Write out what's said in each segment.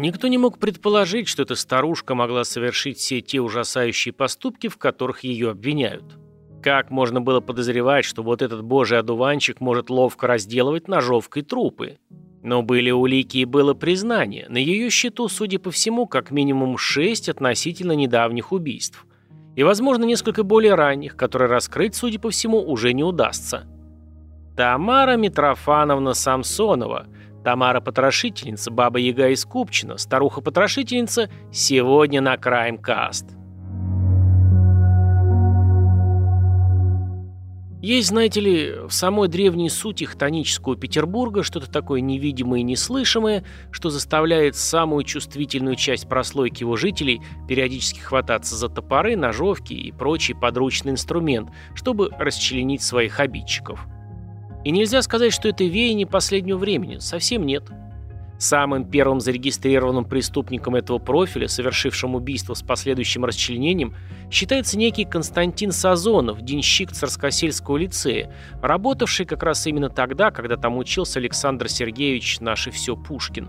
Никто не мог предположить, что эта старушка могла совершить все те ужасающие поступки, в которых ее обвиняют. Как можно было подозревать, что вот этот божий одуванчик может ловко разделывать ножовкой трупы? Но были улики и было признание. На ее счету, судя по всему, как минимум шесть относительно недавних убийств. И, возможно, несколько более ранних, которые раскрыть, судя по всему, уже не удастся. Тамара Митрофановна Самсонова – Тамара-потрошительница, Баба-Яга из Купчино, старуха-потрошительница сегодня на Крайм Каст. Есть, знаете ли, в самой древней сути хтонического Петербурга что-то такое невидимое и неслышимое, что заставляет самую чувствительную часть прослойки его жителей периодически хвататься за топоры, ножовки и прочий подручный инструмент, чтобы расчленить своих обидчиков. И нельзя сказать, что это веяние последнего времени, совсем нет. Самым первым зарегистрированным преступником этого профиля, совершившим убийство с последующим расчленением, считается некий Константин Сазонов, денщик Царскосельского лицея, работавший как раз именно тогда, когда там учился Александр Сергеевич «Наше все Пушкин».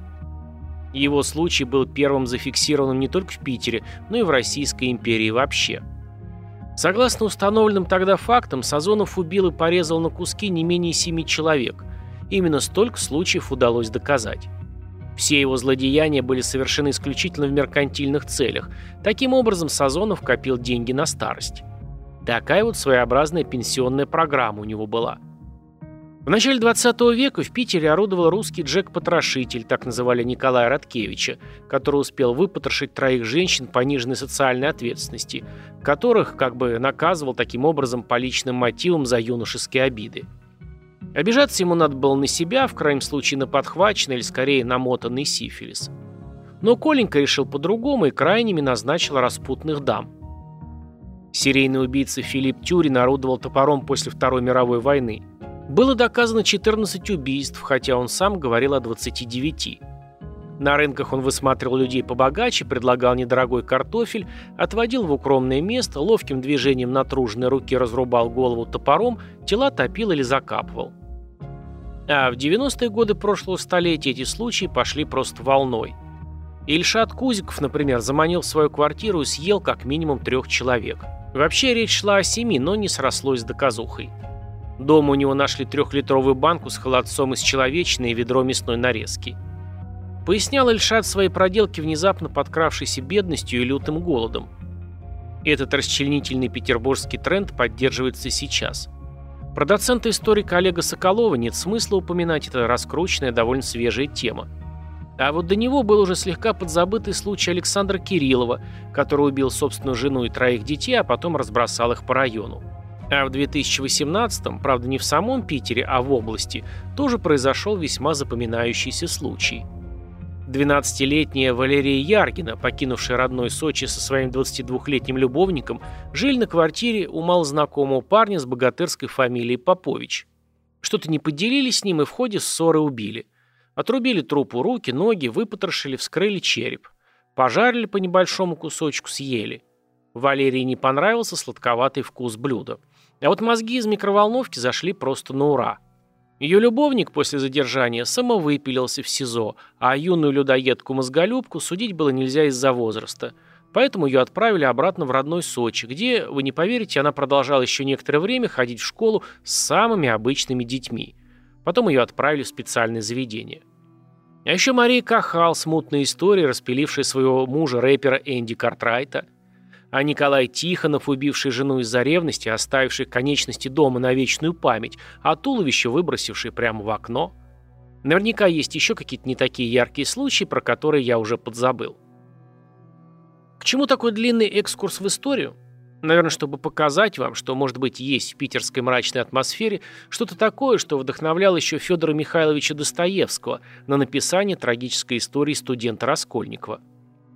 Его случай был первым зафиксированным не только в Питере, но и в Российской империи вообще – Согласно установленным тогда фактам, Сазонов убил и порезал на куски не менее семи человек. Именно столько случаев удалось доказать. Все его злодеяния были совершены исключительно в меркантильных целях. Таким образом, Сазонов копил деньги на старость. Такая вот своеобразная пенсионная программа у него была – в начале 20 века в Питере орудовал русский Джек-потрошитель, так называли Николая Радкевича, который успел выпотрошить троих женщин пониженной социальной ответственности, которых как бы наказывал таким образом по личным мотивам за юношеские обиды. Обижаться ему надо было на себя, в крайнем случае на подхваченный или скорее намотанный сифилис. Но Коленька решил по-другому и крайними назначил распутных дам. Серийный убийца Филипп Тюрин орудовал топором после Второй мировой войны – было доказано 14 убийств, хотя он сам говорил о 29. На рынках он высматривал людей побогаче, предлагал недорогой картофель, отводил в укромное место, ловким движением натруженной руки разрубал голову топором, тела топил или закапывал. А в 90-е годы прошлого столетия эти случаи пошли просто волной. Ильшат Кузиков, например, заманил в свою квартиру и съел как минимум трех человек. Вообще речь шла о семи, но не срослось с доказухой. Дома у него нашли трехлитровую банку с холодцом из человечины и ведро мясной нарезки. Пояснял Эльшат свои проделки внезапно подкравшейся бедностью и лютым голодом. Этот расчленительный петербургский тренд поддерживается сейчас. Про доцента-историка Олега Соколова нет смысла упоминать, это раскрученная, довольно свежая тема. А вот до него был уже слегка подзабытый случай Александра Кириллова, который убил собственную жену и троих детей, а потом разбросал их по району. А в 2018-м, правда не в самом Питере, а в области, тоже произошел весьма запоминающийся случай. 12-летняя Валерия Яргина, покинувшая родной Сочи со своим 22-летним любовником, жили на квартире у малознакомого парня с богатырской фамилией Попович. Что-то не поделили с ним и в ходе ссоры убили. Отрубили трупу руки, ноги, выпотрошили, вскрыли череп. Пожарили по небольшому кусочку, съели. Валерии не понравился сладковатый вкус блюда. А вот мозги из микроволновки зашли просто на ура. Ее любовник после задержания самовыпилился в СИЗО, а юную людоедку-мозголюбку судить было нельзя из-за возраста. Поэтому ее отправили обратно в родной Сочи, где, вы не поверите, она продолжала еще некоторое время ходить в школу с самыми обычными детьми. Потом ее отправили в специальное заведение. А еще Мария Кахал, смутная история, распилившая своего мужа рэпера Энди Картрайта – а Николай Тихонов, убивший жену из-за ревности, оставивший конечности дома на вечную память, а туловище выбросивший прямо в окно. Наверняка есть еще какие-то не такие яркие случаи, про которые я уже подзабыл. К чему такой длинный экскурс в историю? Наверное, чтобы показать вам, что, может быть, есть в питерской мрачной атмосфере что-то такое, что вдохновляло еще Федора Михайловича Достоевского на написание трагической истории студента Раскольникова.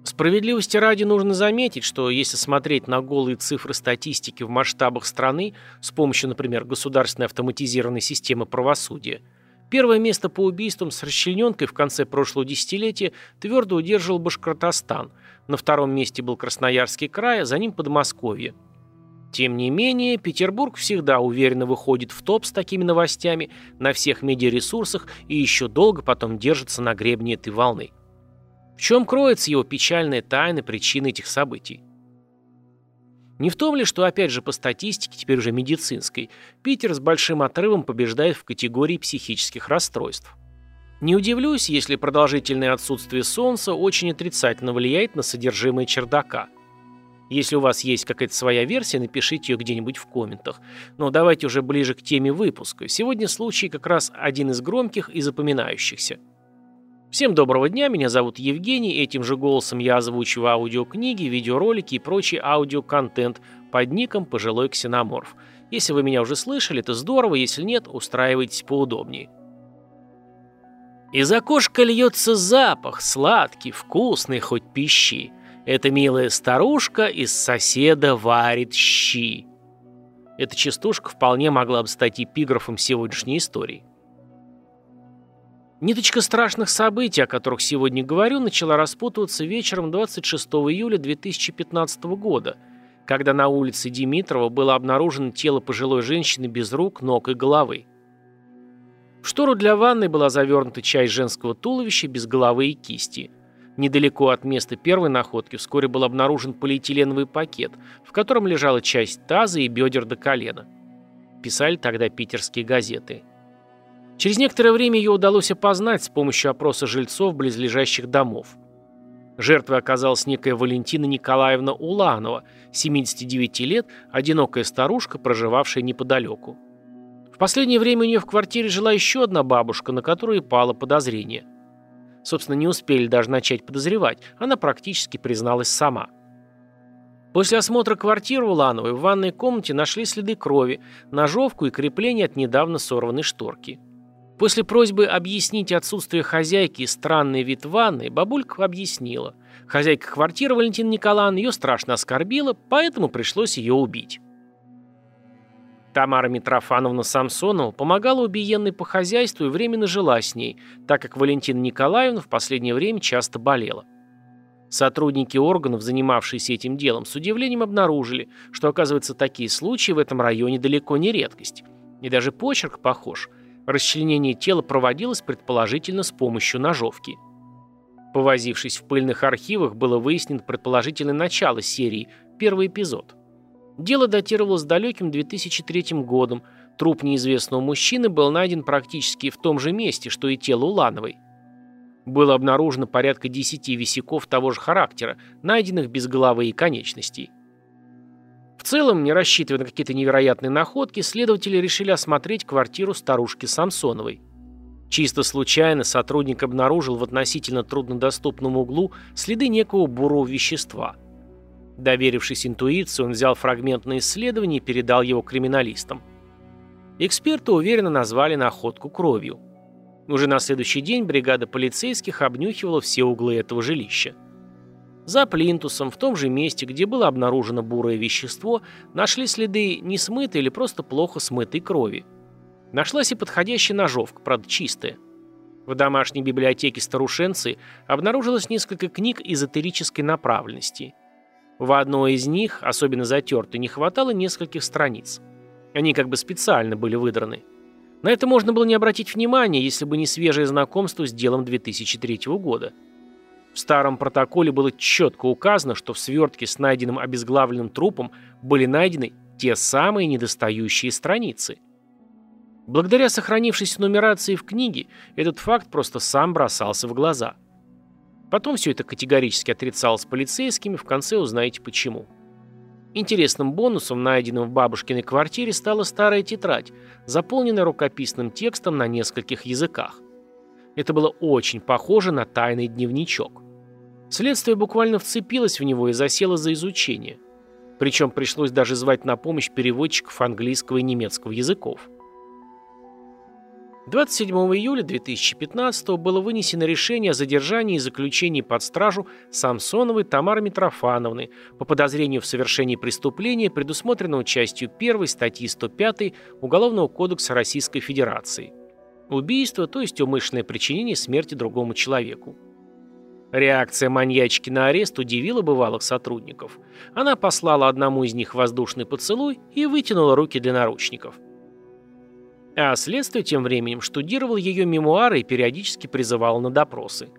Справедливости ради нужно заметить, что если смотреть на голые цифры статистики в масштабах страны с помощью, например, государственной автоматизированной системы правосудия, первое место по убийствам с расчлененкой в конце прошлого десятилетия твердо удерживал Башкортостан, на втором месте был Красноярский край, а за ним Подмосковье. Тем не менее, Петербург всегда уверенно выходит в топ с такими новостями на всех медиаресурсах и еще долго потом держится на гребне этой волны. В чем кроется его печальная тайна причины этих событий? Не в том ли, что, опять же, по статистике, теперь уже медицинской, Питер с большим отрывом побеждает в категории психических расстройств? Не удивлюсь, если продолжительное отсутствие солнца очень отрицательно влияет на содержимое чердака. Если у вас есть какая-то своя версия, напишите ее где-нибудь в комментах. Но давайте уже ближе к теме выпуска. Сегодня случай как раз один из громких и запоминающихся. Всем доброго дня, меня зовут Евгений, этим же голосом я озвучиваю аудиокниги, видеоролики и прочий аудиоконтент под ником «Пожилой ксеноморф». Если вы меня уже слышали, то здорово, если нет, устраивайтесь поудобнее. Из окошка льется запах, сладкий, вкусный, хоть пищи. Эта милая старушка из соседа варит щи. Эта частушка вполне могла бы стать эпиграфом сегодняшней истории. Ниточка страшных событий, о которых сегодня говорю, начала распутываться вечером 26 июля 2015 года, когда на улице Димитрова было обнаружено тело пожилой женщины без рук, ног и головы. В штору для ванной была завернута часть женского туловища без головы и кисти. Недалеко от места первой находки вскоре был обнаружен полиэтиленовый пакет, в котором лежала часть таза и бедер до колена. Писали тогда питерские газеты – Через некоторое время ее удалось опознать с помощью опроса жильцов близлежащих домов. Жертвой оказалась некая Валентина Николаевна Уланова, 79 лет, одинокая старушка, проживавшая неподалеку. В последнее время у нее в квартире жила еще одна бабушка, на которую пало подозрение. Собственно, не успели даже начать подозревать, она практически призналась сама. После осмотра квартиры Улановой в ванной комнате нашли следы крови, ножовку и крепление от недавно сорванной шторки. После просьбы объяснить отсутствие хозяйки и странный вид ванны, бабулька объяснила. Хозяйка квартиры Валентина Николаевна ее страшно оскорбила, поэтому пришлось ее убить. Тамара Митрофановна Самсонова помогала убиенной по хозяйству и временно жила с ней, так как Валентина Николаевна в последнее время часто болела. Сотрудники органов, занимавшиеся этим делом, с удивлением обнаружили, что, оказывается, такие случаи в этом районе далеко не редкость. И даже почерк похож – Расчленение тела проводилось предположительно с помощью ножовки. Повозившись в пыльных архивах, было выяснено предположительное начало серии, первый эпизод. Дело датировалось далеким 2003 годом. Труп неизвестного мужчины был найден практически в том же месте, что и тело Улановой. Было обнаружено порядка 10 висяков того же характера, найденных без головы и конечностей. Целом, не рассчитывая на какие-то невероятные находки, следователи решили осмотреть квартиру старушки Самсоновой. Чисто случайно сотрудник обнаружил в относительно труднодоступном углу следы некого бурого вещества. Доверившись интуиции, он взял фрагмент на исследование и передал его криминалистам. Эксперты уверенно назвали находку кровью. Уже на следующий день бригада полицейских обнюхивала все углы этого жилища. За плинтусом, в том же месте, где было обнаружено бурое вещество, нашли следы несмытой или просто плохо смытой крови. Нашлась и подходящая ножовка, правда чистая. В домашней библиотеке старушенцы обнаружилось несколько книг эзотерической направленности. В одной из них, особенно затертой, не хватало нескольких страниц. Они как бы специально были выдраны. На это можно было не обратить внимания, если бы не свежее знакомство с делом 2003 года. В старом протоколе было четко указано, что в свертке с найденным обезглавленным трупом были найдены те самые недостающие страницы. Благодаря сохранившейся нумерации в книге, этот факт просто сам бросался в глаза. Потом все это категорически отрицалось полицейскими, в конце узнаете почему. Интересным бонусом, найденным в бабушкиной квартире, стала старая тетрадь, заполненная рукописным текстом на нескольких языках. Это было очень похоже на тайный дневничок. Следствие буквально вцепилось в него и засело за изучение. Причем пришлось даже звать на помощь переводчиков английского и немецкого языков. 27 июля 2015 было вынесено решение о задержании и заключении под стражу Самсоновой Тамары Митрофановны по подозрению в совершении преступления, предусмотренного частью 1 статьи 105 Уголовного кодекса Российской Федерации. Убийство, то есть умышленное причинение смерти другому человеку. Реакция маньячки на арест удивила бывалых сотрудников. Она послала одному из них воздушный поцелуй и вытянула руки для наручников. А следствие тем временем штудировал ее мемуары и периодически призывал на допросы.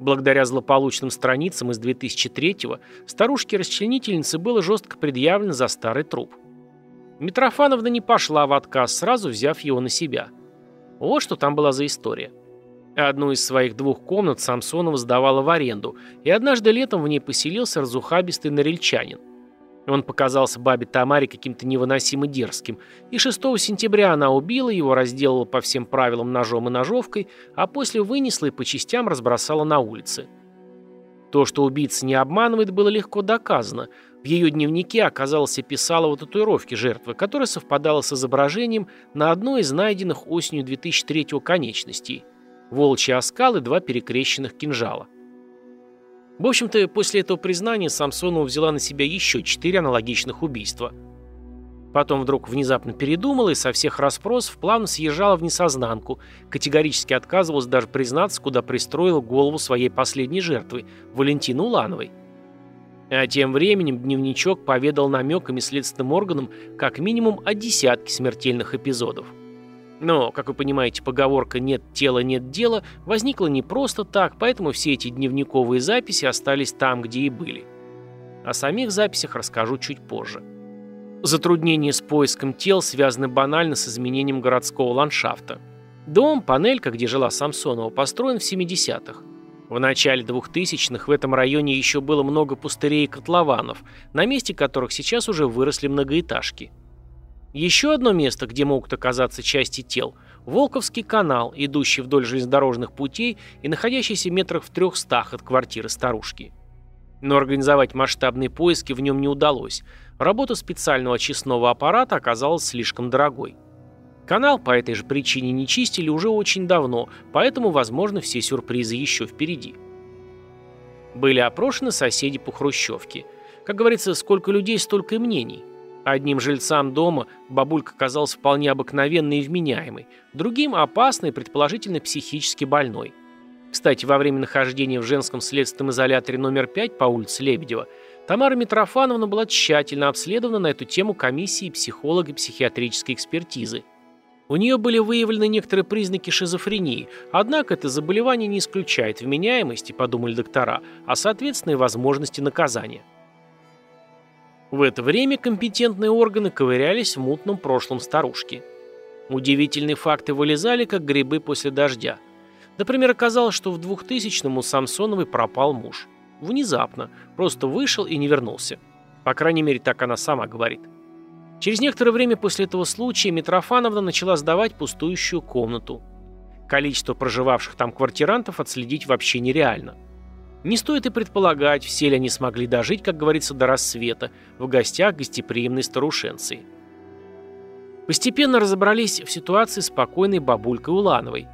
Благодаря злополучным страницам из 2003-го старушке-расчленительнице было жестко предъявлено за старый труп. Митрофановна не пошла в отказ, сразу взяв его на себя. Вот что там была за история. Одну из своих двух комнат Самсонова сдавала в аренду, и однажды летом в ней поселился разухабистый норильчанин. Он показался бабе Тамаре каким-то невыносимо дерзким, и 6 сентября она убила его, разделала по всем правилам ножом и ножовкой, а после вынесла и по частям разбросала на улице. То, что убийца не обманывает, было легко доказано. В ее дневнике оказалось описалово татуировки жертвы, которая совпадала с изображением на одной из найденных осенью 2003 конечностей – волчий оскал и два перекрещенных кинжала. В общем-то, после этого признания Самсонова взяла на себя еще четыре аналогичных убийства. Потом вдруг внезапно передумала и со всех расспросов плавно съезжала в несознанку, категорически отказывалась даже признаться, куда пристроила голову своей последней жертвы, Валентины Улановой. А тем временем дневничок поведал намеками следственным органам как минимум о десятке смертельных эпизодов. Но, как вы понимаете, поговорка «нет тела, нет дела» возникла не просто так, поэтому все эти дневниковые записи остались там, где и были. О самих записях расскажу чуть позже. Затруднения с поиском тел связаны банально с изменением городского ландшафта. Дом, панелька, где жила Самсонова, построен в 70-х. В начале 2000-х в этом районе еще было много пустырей и котлованов, на месте которых сейчас уже выросли многоэтажки – еще одно место, где могут оказаться части тел – Волковский канал, идущий вдоль железнодорожных путей и находящийся метрах в трехстах от квартиры старушки. Но организовать масштабные поиски в нем не удалось. Работа специального очистного аппарата оказалась слишком дорогой. Канал по этой же причине не чистили уже очень давно, поэтому, возможно, все сюрпризы еще впереди. Были опрошены соседи по Хрущевке. Как говорится, сколько людей, столько и мнений – Одним жильцам дома бабулька казалась вполне обыкновенной и вменяемой, другим – опасной, предположительно психически больной. Кстати, во время нахождения в женском следственном изоляторе номер 5 по улице Лебедева Тамара Митрофановна была тщательно обследована на эту тему комиссией психолога психиатрической экспертизы. У нее были выявлены некоторые признаки шизофрении, однако это заболевание не исключает вменяемости, подумали доктора, а соответственно и возможности наказания. В это время компетентные органы ковырялись в мутном прошлом старушки. Удивительные факты вылезали, как грибы после дождя. Например, оказалось, что в 2000-м у Самсоновой пропал муж. Внезапно. Просто вышел и не вернулся. По крайней мере, так она сама говорит. Через некоторое время после этого случая Митрофановна начала сдавать пустующую комнату. Количество проживавших там квартирантов отследить вообще нереально. Не стоит и предполагать, все ли они смогли дожить, как говорится, до рассвета, в гостях гостеприимной старушенции. Постепенно разобрались в ситуации спокойной бабулькой Улановой.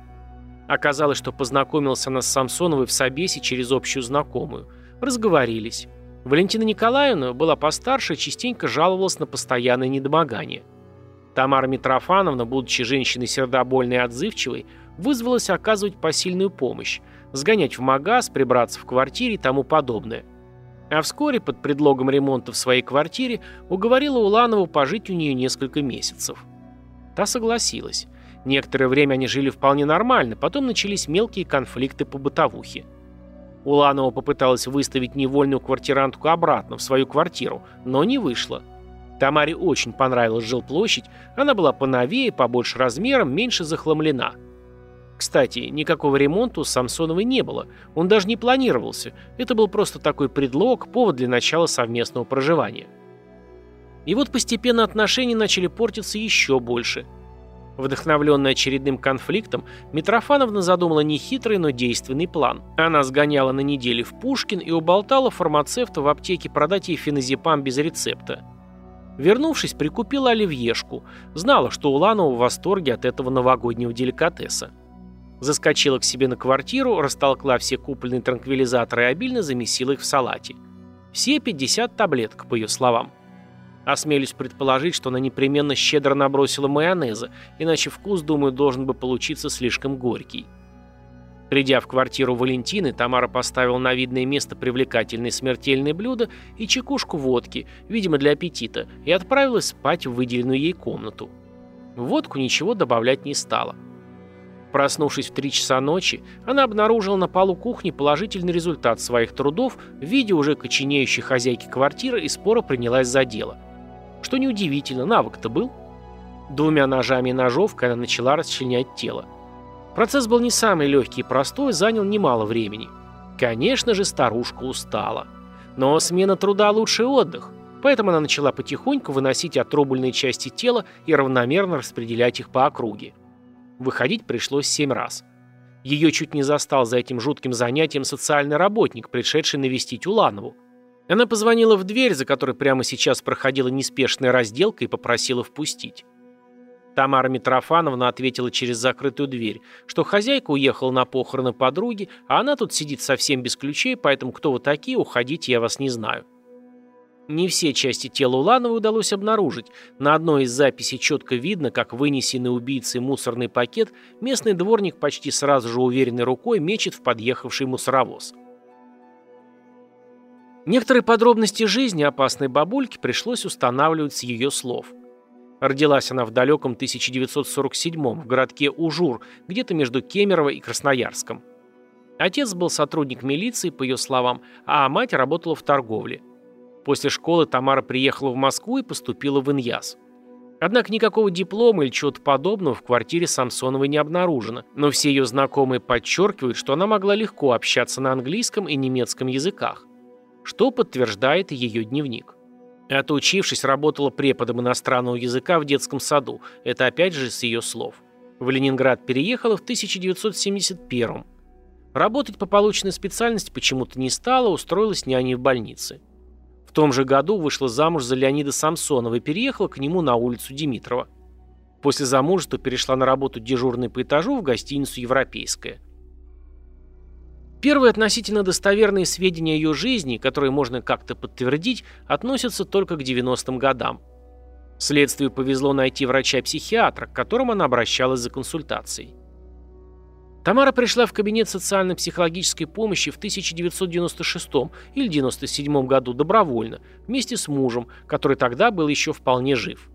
Оказалось, что познакомился она с Самсоновой в Собесе через общую знакомую. Разговорились. Валентина Николаевна была постарше и частенько жаловалась на постоянное недомогание. Тамара Митрофановна, будучи женщиной сердобольной и отзывчивой, вызвалась оказывать посильную помощь, сгонять в магаз, прибраться в квартире и тому подобное. А вскоре, под предлогом ремонта в своей квартире, уговорила Уланову пожить у нее несколько месяцев. Та согласилась. Некоторое время они жили вполне нормально, потом начались мелкие конфликты по бытовухе. Уланова попыталась выставить невольную квартирантку обратно в свою квартиру, но не вышло. Тамаре очень понравилась жилплощадь, она была поновее, побольше размером, меньше захламлена – кстати, никакого ремонта у Самсоновой не было. Он даже не планировался. Это был просто такой предлог, повод для начала совместного проживания. И вот постепенно отношения начали портиться еще больше. Вдохновленная очередным конфликтом, Митрофановна задумала нехитрый, но действенный план. Она сгоняла на неделе в Пушкин и уболтала фармацевта в аптеке продать ей феназепам без рецепта. Вернувшись, прикупила оливьешку. Знала, что Уланова в восторге от этого новогоднего деликатеса. Заскочила к себе на квартиру, растолкла все купленные транквилизаторы и обильно замесила их в салате. Все 50 таблеток, по ее словам. Осмелюсь предположить, что она непременно щедро набросила майонеза, иначе вкус, думаю, должен бы получиться слишком горький. Придя в квартиру Валентины, Тамара поставила на видное место привлекательное смертельное блюдо и чекушку водки, видимо, для аппетита, и отправилась спать в выделенную ей комнату. Водку ничего добавлять не стала. Проснувшись в 3 часа ночи, она обнаружила на полу кухни положительный результат своих трудов в виде уже коченеющей хозяйки квартиры и спора принялась за дело. Что неудивительно, навык-то был. Двумя ножами и ножовкой она начала расчленять тело. Процесс был не самый легкий и простой, занял немало времени. Конечно же, старушка устала. Но смена труда – лучший отдых. Поэтому она начала потихоньку выносить отрубленные части тела и равномерно распределять их по округе. Выходить пришлось семь раз. Ее чуть не застал за этим жутким занятием социальный работник, пришедший навестить Уланову. Она позвонила в дверь, за которой прямо сейчас проходила неспешная разделка, и попросила впустить. Тамара Митрофановна ответила через закрытую дверь, что хозяйка уехала на похороны подруги, а она тут сидит совсем без ключей, поэтому кто вы такие, уходите, я вас не знаю. Не все части тела Улановой удалось обнаружить. На одной из записей четко видно, как вынесенный убийцей мусорный пакет местный дворник почти сразу же уверенной рукой мечет в подъехавший мусоровоз. Некоторые подробности жизни опасной бабульки пришлось устанавливать с ее слов – Родилась она в далеком 1947 в городке Ужур, где-то между Кемерово и Красноярском. Отец был сотрудник милиции, по ее словам, а мать работала в торговле. После школы Тамара приехала в Москву и поступила в Иньяс. Однако никакого диплома или чего-то подобного в квартире Самсоновой не обнаружено, но все ее знакомые подчеркивают, что она могла легко общаться на английском и немецком языках, что подтверждает ее дневник. Отучившись, работала преподом иностранного языка в детском саду. Это опять же с ее слов. В Ленинград переехала в 1971 Работать по полученной специальности почему-то не стала, устроилась няней в больнице. В том же году вышла замуж за Леонида Самсонова и переехала к нему на улицу Димитрова. После замужества перешла на работу дежурной по этажу в гостиницу «Европейская». Первые относительно достоверные сведения о ее жизни, которые можно как-то подтвердить, относятся только к 90-м годам. Следствию повезло найти врача-психиатра, к которому она обращалась за консультацией. Тамара пришла в кабинет социально-психологической помощи в 1996 или 1997 году добровольно, вместе с мужем, который тогда был еще вполне жив.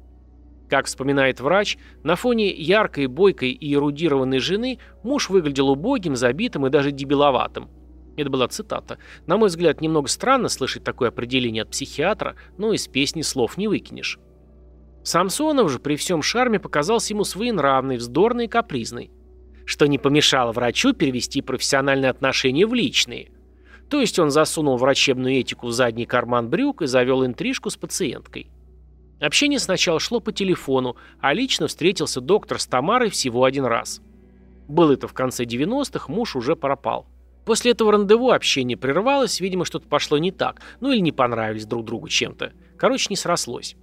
Как вспоминает врач, на фоне яркой, бойкой и эрудированной жены муж выглядел убогим, забитым и даже дебиловатым. Это была цитата. На мой взгляд, немного странно слышать такое определение от психиатра, но из песни слов не выкинешь. Самсонов же при всем шарме показался ему своенравный, вздорный и капризный. Что не помешало врачу перевести профессиональные отношения в личные. То есть он засунул врачебную этику в задний карман брюк и завел интрижку с пациенткой. Общение сначала шло по телефону, а лично встретился доктор с Тамарой всего один раз. Был это в конце 90-х, муж уже пропал. После этого рандеву общение прервалось, видимо, что-то пошло не так, ну или не понравились друг другу чем-то. Короче, не срослось.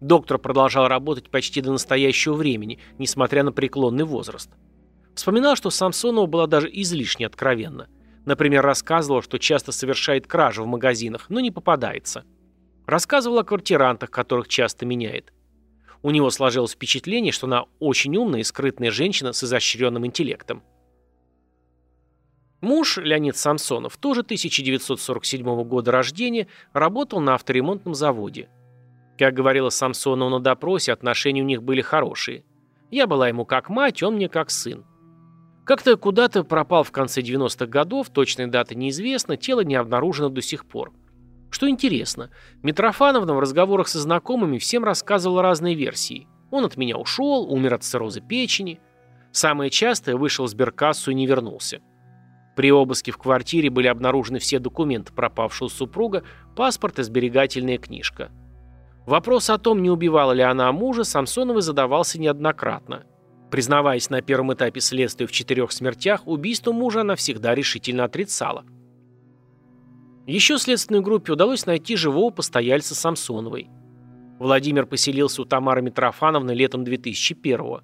Доктор продолжал работать почти до настоящего времени, несмотря на преклонный возраст. Вспоминал, что Самсонова была даже излишне откровенна. Например, рассказывала, что часто совершает кражи в магазинах, но не попадается. Рассказывал о квартирантах, которых часто меняет. У него сложилось впечатление, что она очень умная и скрытная женщина с изощренным интеллектом. Муж, Леонид Самсонов, тоже 1947 года рождения, работал на авторемонтном заводе. Как говорила Самсонова на допросе, отношения у них были хорошие. Я была ему как мать, он мне как сын. Как-то куда-то пропал в конце 90-х годов, точной даты неизвестно, тело не обнаружено до сих пор. Что интересно, Митрофановна в разговорах со знакомыми всем рассказывала разные версии. Он от меня ушел, умер от цирроза печени. Самое частое вышел с сберкассу и не вернулся. При обыске в квартире были обнаружены все документы пропавшего супруга, паспорт и сберегательная книжка. Вопрос о том, не убивала ли она мужа, Самсоновой задавался неоднократно. Признаваясь на первом этапе следствия в четырех смертях, убийство мужа она всегда решительно отрицала. Еще следственной группе удалось найти живого постояльца Самсоновой. Владимир поселился у Тамары Митрофановны летом 2001-го.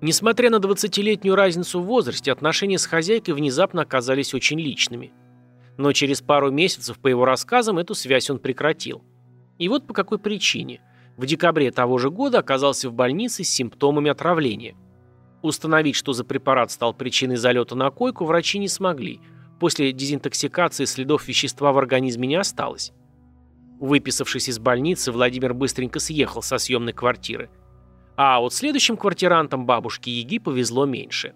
Несмотря на 20-летнюю разницу в возрасте, отношения с хозяйкой внезапно оказались очень личными. Но через пару месяцев, по его рассказам, эту связь он прекратил. И вот по какой причине. В декабре того же года оказался в больнице с симптомами отравления. Установить, что за препарат стал причиной залета на койку, врачи не смогли – После дезинтоксикации следов вещества в организме не осталось. Выписавшись из больницы, Владимир быстренько съехал со съемной квартиры. А вот следующим квартирантам бабушки Яги повезло меньше.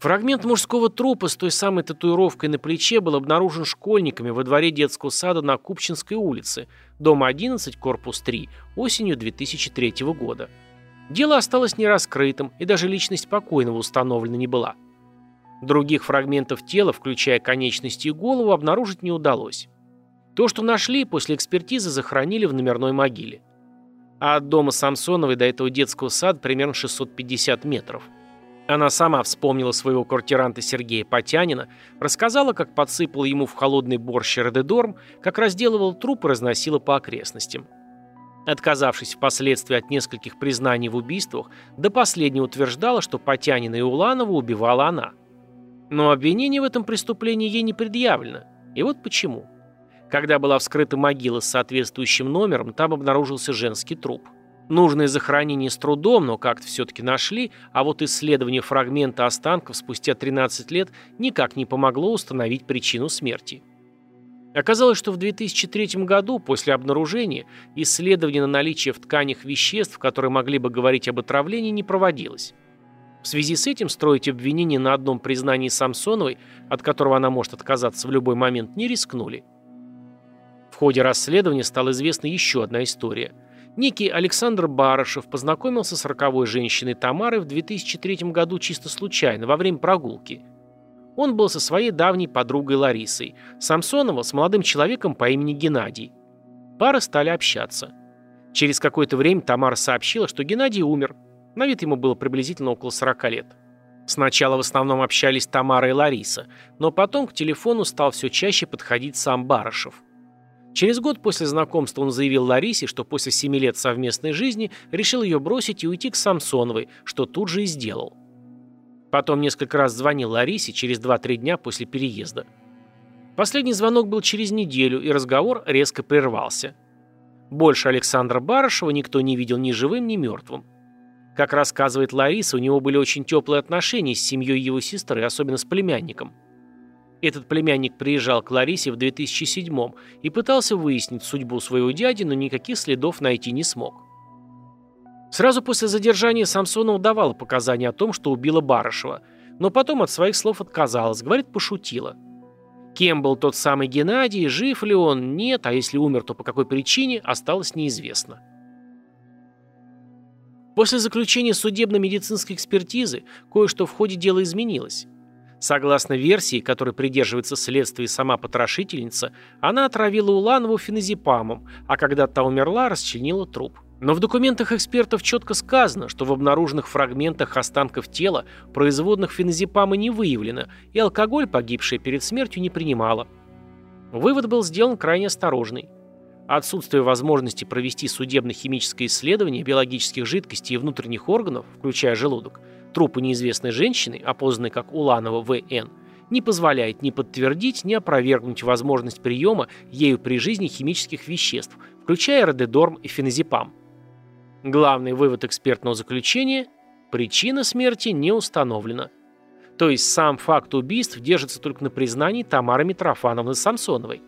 Фрагмент мужского трупа с той самой татуировкой на плече был обнаружен школьниками во дворе детского сада на Купчинской улице, дом 11, корпус 3, осенью 2003 года. Дело осталось нераскрытым, и даже личность покойного установлена не была. Других фрагментов тела, включая конечности и голову, обнаружить не удалось. То, что нашли, после экспертизы захоронили в номерной могиле. А от дома Самсоновой до этого детского сада примерно 650 метров. Она сама вспомнила своего квартиранта Сергея Потянина, рассказала, как подсыпала ему в холодный борщ Редедорм, как разделывал труп и разносила по окрестностям. Отказавшись впоследствии от нескольких признаний в убийствах, до последнего утверждала, что Потянина и Уланова убивала она. Но обвинение в этом преступлении ей не предъявлено. И вот почему. Когда была вскрыта могила с соответствующим номером, там обнаружился женский труп. Нужное захоронение с трудом, но как-то все-таки нашли, а вот исследование фрагмента останков спустя 13 лет никак не помогло установить причину смерти. Оказалось, что в 2003 году, после обнаружения, исследование на наличие в тканях веществ, которые могли бы говорить об отравлении, не проводилось. В связи с этим строить обвинение на одном признании Самсоновой, от которого она может отказаться в любой момент, не рискнули. В ходе расследования стала известна еще одна история – Некий Александр Барышев познакомился с роковой женщиной Тамарой в 2003 году чисто случайно, во время прогулки. Он был со своей давней подругой Ларисой, Самсонова с молодым человеком по имени Геннадий. Пары стали общаться. Через какое-то время Тамара сообщила, что Геннадий умер. На вид ему было приблизительно около 40 лет. Сначала в основном общались Тамара и Лариса, но потом к телефону стал все чаще подходить сам Барышев. Через год после знакомства он заявил Ларисе, что после семи лет совместной жизни решил ее бросить и уйти к Самсоновой, что тут же и сделал. Потом несколько раз звонил Ларисе через 2-3 дня после переезда. Последний звонок был через неделю, и разговор резко прервался. Больше Александра Барышева никто не видел ни живым, ни мертвым. Как рассказывает Лариса, у него были очень теплые отношения с семьей его сестры, особенно с племянником. Этот племянник приезжал к Ларисе в 2007 и пытался выяснить судьбу своего дяди, но никаких следов найти не смог. Сразу после задержания Самсонов давала показания о том, что убила Барышева, но потом от своих слов отказалась, говорит, пошутила. Кем был тот самый Геннадий, жив ли он, нет, а если умер, то по какой причине, осталось неизвестно. После заключения судебно-медицинской экспертизы кое-что в ходе дела изменилось. Согласно версии, которой придерживается следствие сама потрошительница, она отравила Уланову феназепамом, а когда та умерла, расчленила труп. Но в документах экспертов четко сказано, что в обнаруженных фрагментах останков тела производных феназепама не выявлено, и алкоголь погибшая перед смертью не принимала. Вывод был сделан крайне осторожный. Отсутствие возможности провести судебно-химическое исследование биологических жидкостей и внутренних органов, включая желудок – трупа неизвестной женщины, опознанной как Уланова В.Н., не позволяет ни подтвердить, ни опровергнуть возможность приема ею при жизни химических веществ, включая рододорм и феназепам. Главный вывод экспертного заключения – причина смерти не установлена. То есть сам факт убийств держится только на признании Тамары Митрофановны Самсоновой.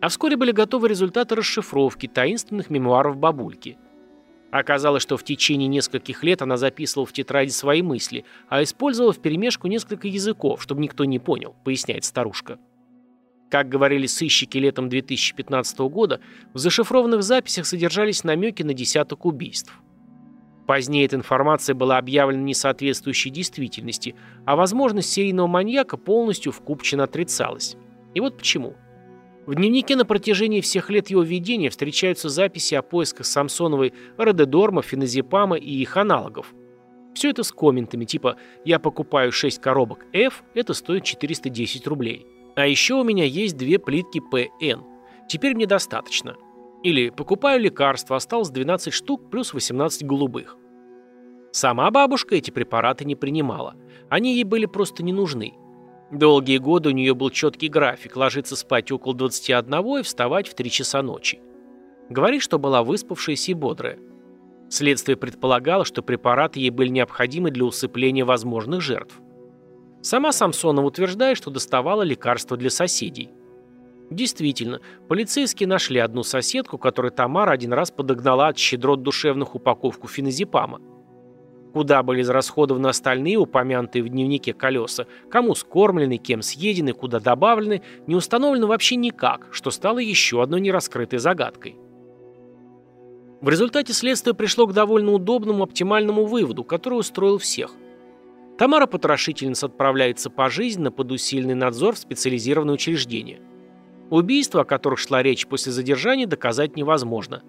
А вскоре были готовы результаты расшифровки таинственных мемуаров бабульки – Оказалось, что в течение нескольких лет она записывала в тетради свои мысли, а использовала вперемешку несколько языков, чтобы никто не понял, поясняет старушка. Как говорили сыщики летом 2015 года, в зашифрованных записях содержались намеки на десяток убийств. Позднее эта информация была объявлена несоответствующей действительности, а возможность серийного маньяка полностью в Купчино отрицалась. И вот почему. В дневнике на протяжении всех лет его ведения встречаются записи о поисках Самсоновой рододорма, феназепама и их аналогов. Все это с комментами, типа «Я покупаю 6 коробок F, это стоит 410 рублей». А еще у меня есть две плитки ПН. Теперь мне достаточно. Или покупаю лекарства, осталось 12 штук плюс 18 голубых. Сама бабушка эти препараты не принимала. Они ей были просто не нужны. Долгие годы у нее был четкий график – ложиться спать около 21 и вставать в 3 часа ночи. Говорит, что была выспавшаяся и бодрая. Следствие предполагало, что препараты ей были необходимы для усыпления возможных жертв. Сама Самсонова утверждает, что доставала лекарства для соседей. Действительно, полицейские нашли одну соседку, которой Тамара один раз подогнала от щедрот душевных упаковку феназепама. Куда были израсходованы остальные, упомянутые в дневнике колеса, кому скормлены, кем съедены, куда добавлены, не установлено вообще никак, что стало еще одной нераскрытой загадкой. В результате следствие пришло к довольно удобному оптимальному выводу, который устроил всех. Тамара Потрошительница отправляется пожизненно под усиленный надзор в специализированное учреждение. Убийства, о которых шла речь после задержания, доказать невозможно.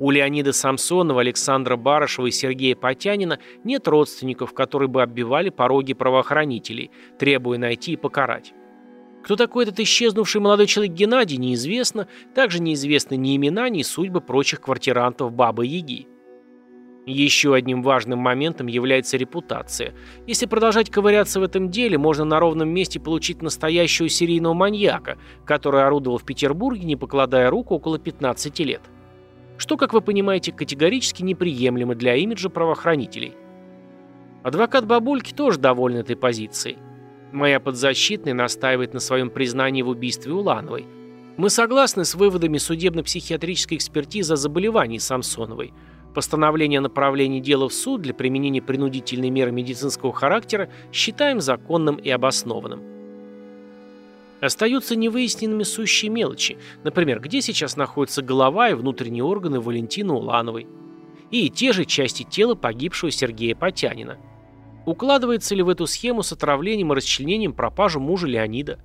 У Леонида Самсонова, Александра Барышева и Сергея Потянина нет родственников, которые бы оббивали пороги правоохранителей, требуя найти и покарать. Кто такой этот исчезнувший молодой человек Геннадий, неизвестно. Также неизвестны ни имена, ни судьбы прочих квартирантов Бабы-Яги. Еще одним важным моментом является репутация. Если продолжать ковыряться в этом деле, можно на ровном месте получить настоящего серийного маньяка, который орудовал в Петербурге, не покладая рук, около 15 лет. Что, как вы понимаете, категорически неприемлемо для имиджа правоохранителей. Адвокат Бабульки тоже доволен этой позицией. Моя подзащитная настаивает на своем признании в убийстве Улановой. Мы согласны с выводами судебно-психиатрической экспертизы о заболевании Самсоновой. Постановление о направлении дела в суд для применения принудительной меры медицинского характера считаем законным и обоснованным. Остаются невыясненными сущие мелочи. Например, где сейчас находятся голова и внутренние органы Валентины Улановой. И те же части тела погибшего Сергея Потянина – Укладывается ли в эту схему с отравлением и расчленением пропажу мужа Леонида?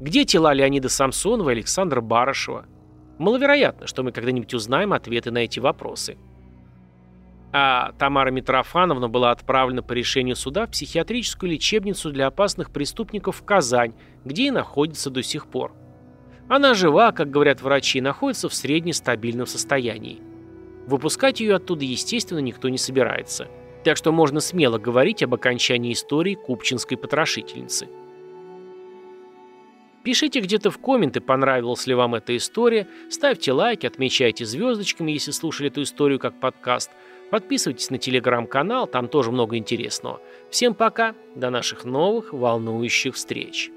Где тела Леонида Самсонова и Александра Барышева? Маловероятно, что мы когда-нибудь узнаем ответы на эти вопросы. А Тамара Митрофановна была отправлена по решению суда в психиатрическую лечебницу для опасных преступников в Казань, где и находится до сих пор. Она жива, как говорят врачи, и находится в среднестабильном состоянии. Выпускать ее оттуда, естественно, никто не собирается. Так что можно смело говорить об окончании истории купчинской потрошительницы. Пишите где-то в комменты, понравилась ли вам эта история, ставьте лайки, отмечайте звездочками, если слушали эту историю как подкаст, подписывайтесь на телеграм-канал, там тоже много интересного. Всем пока, до наших новых волнующих встреч.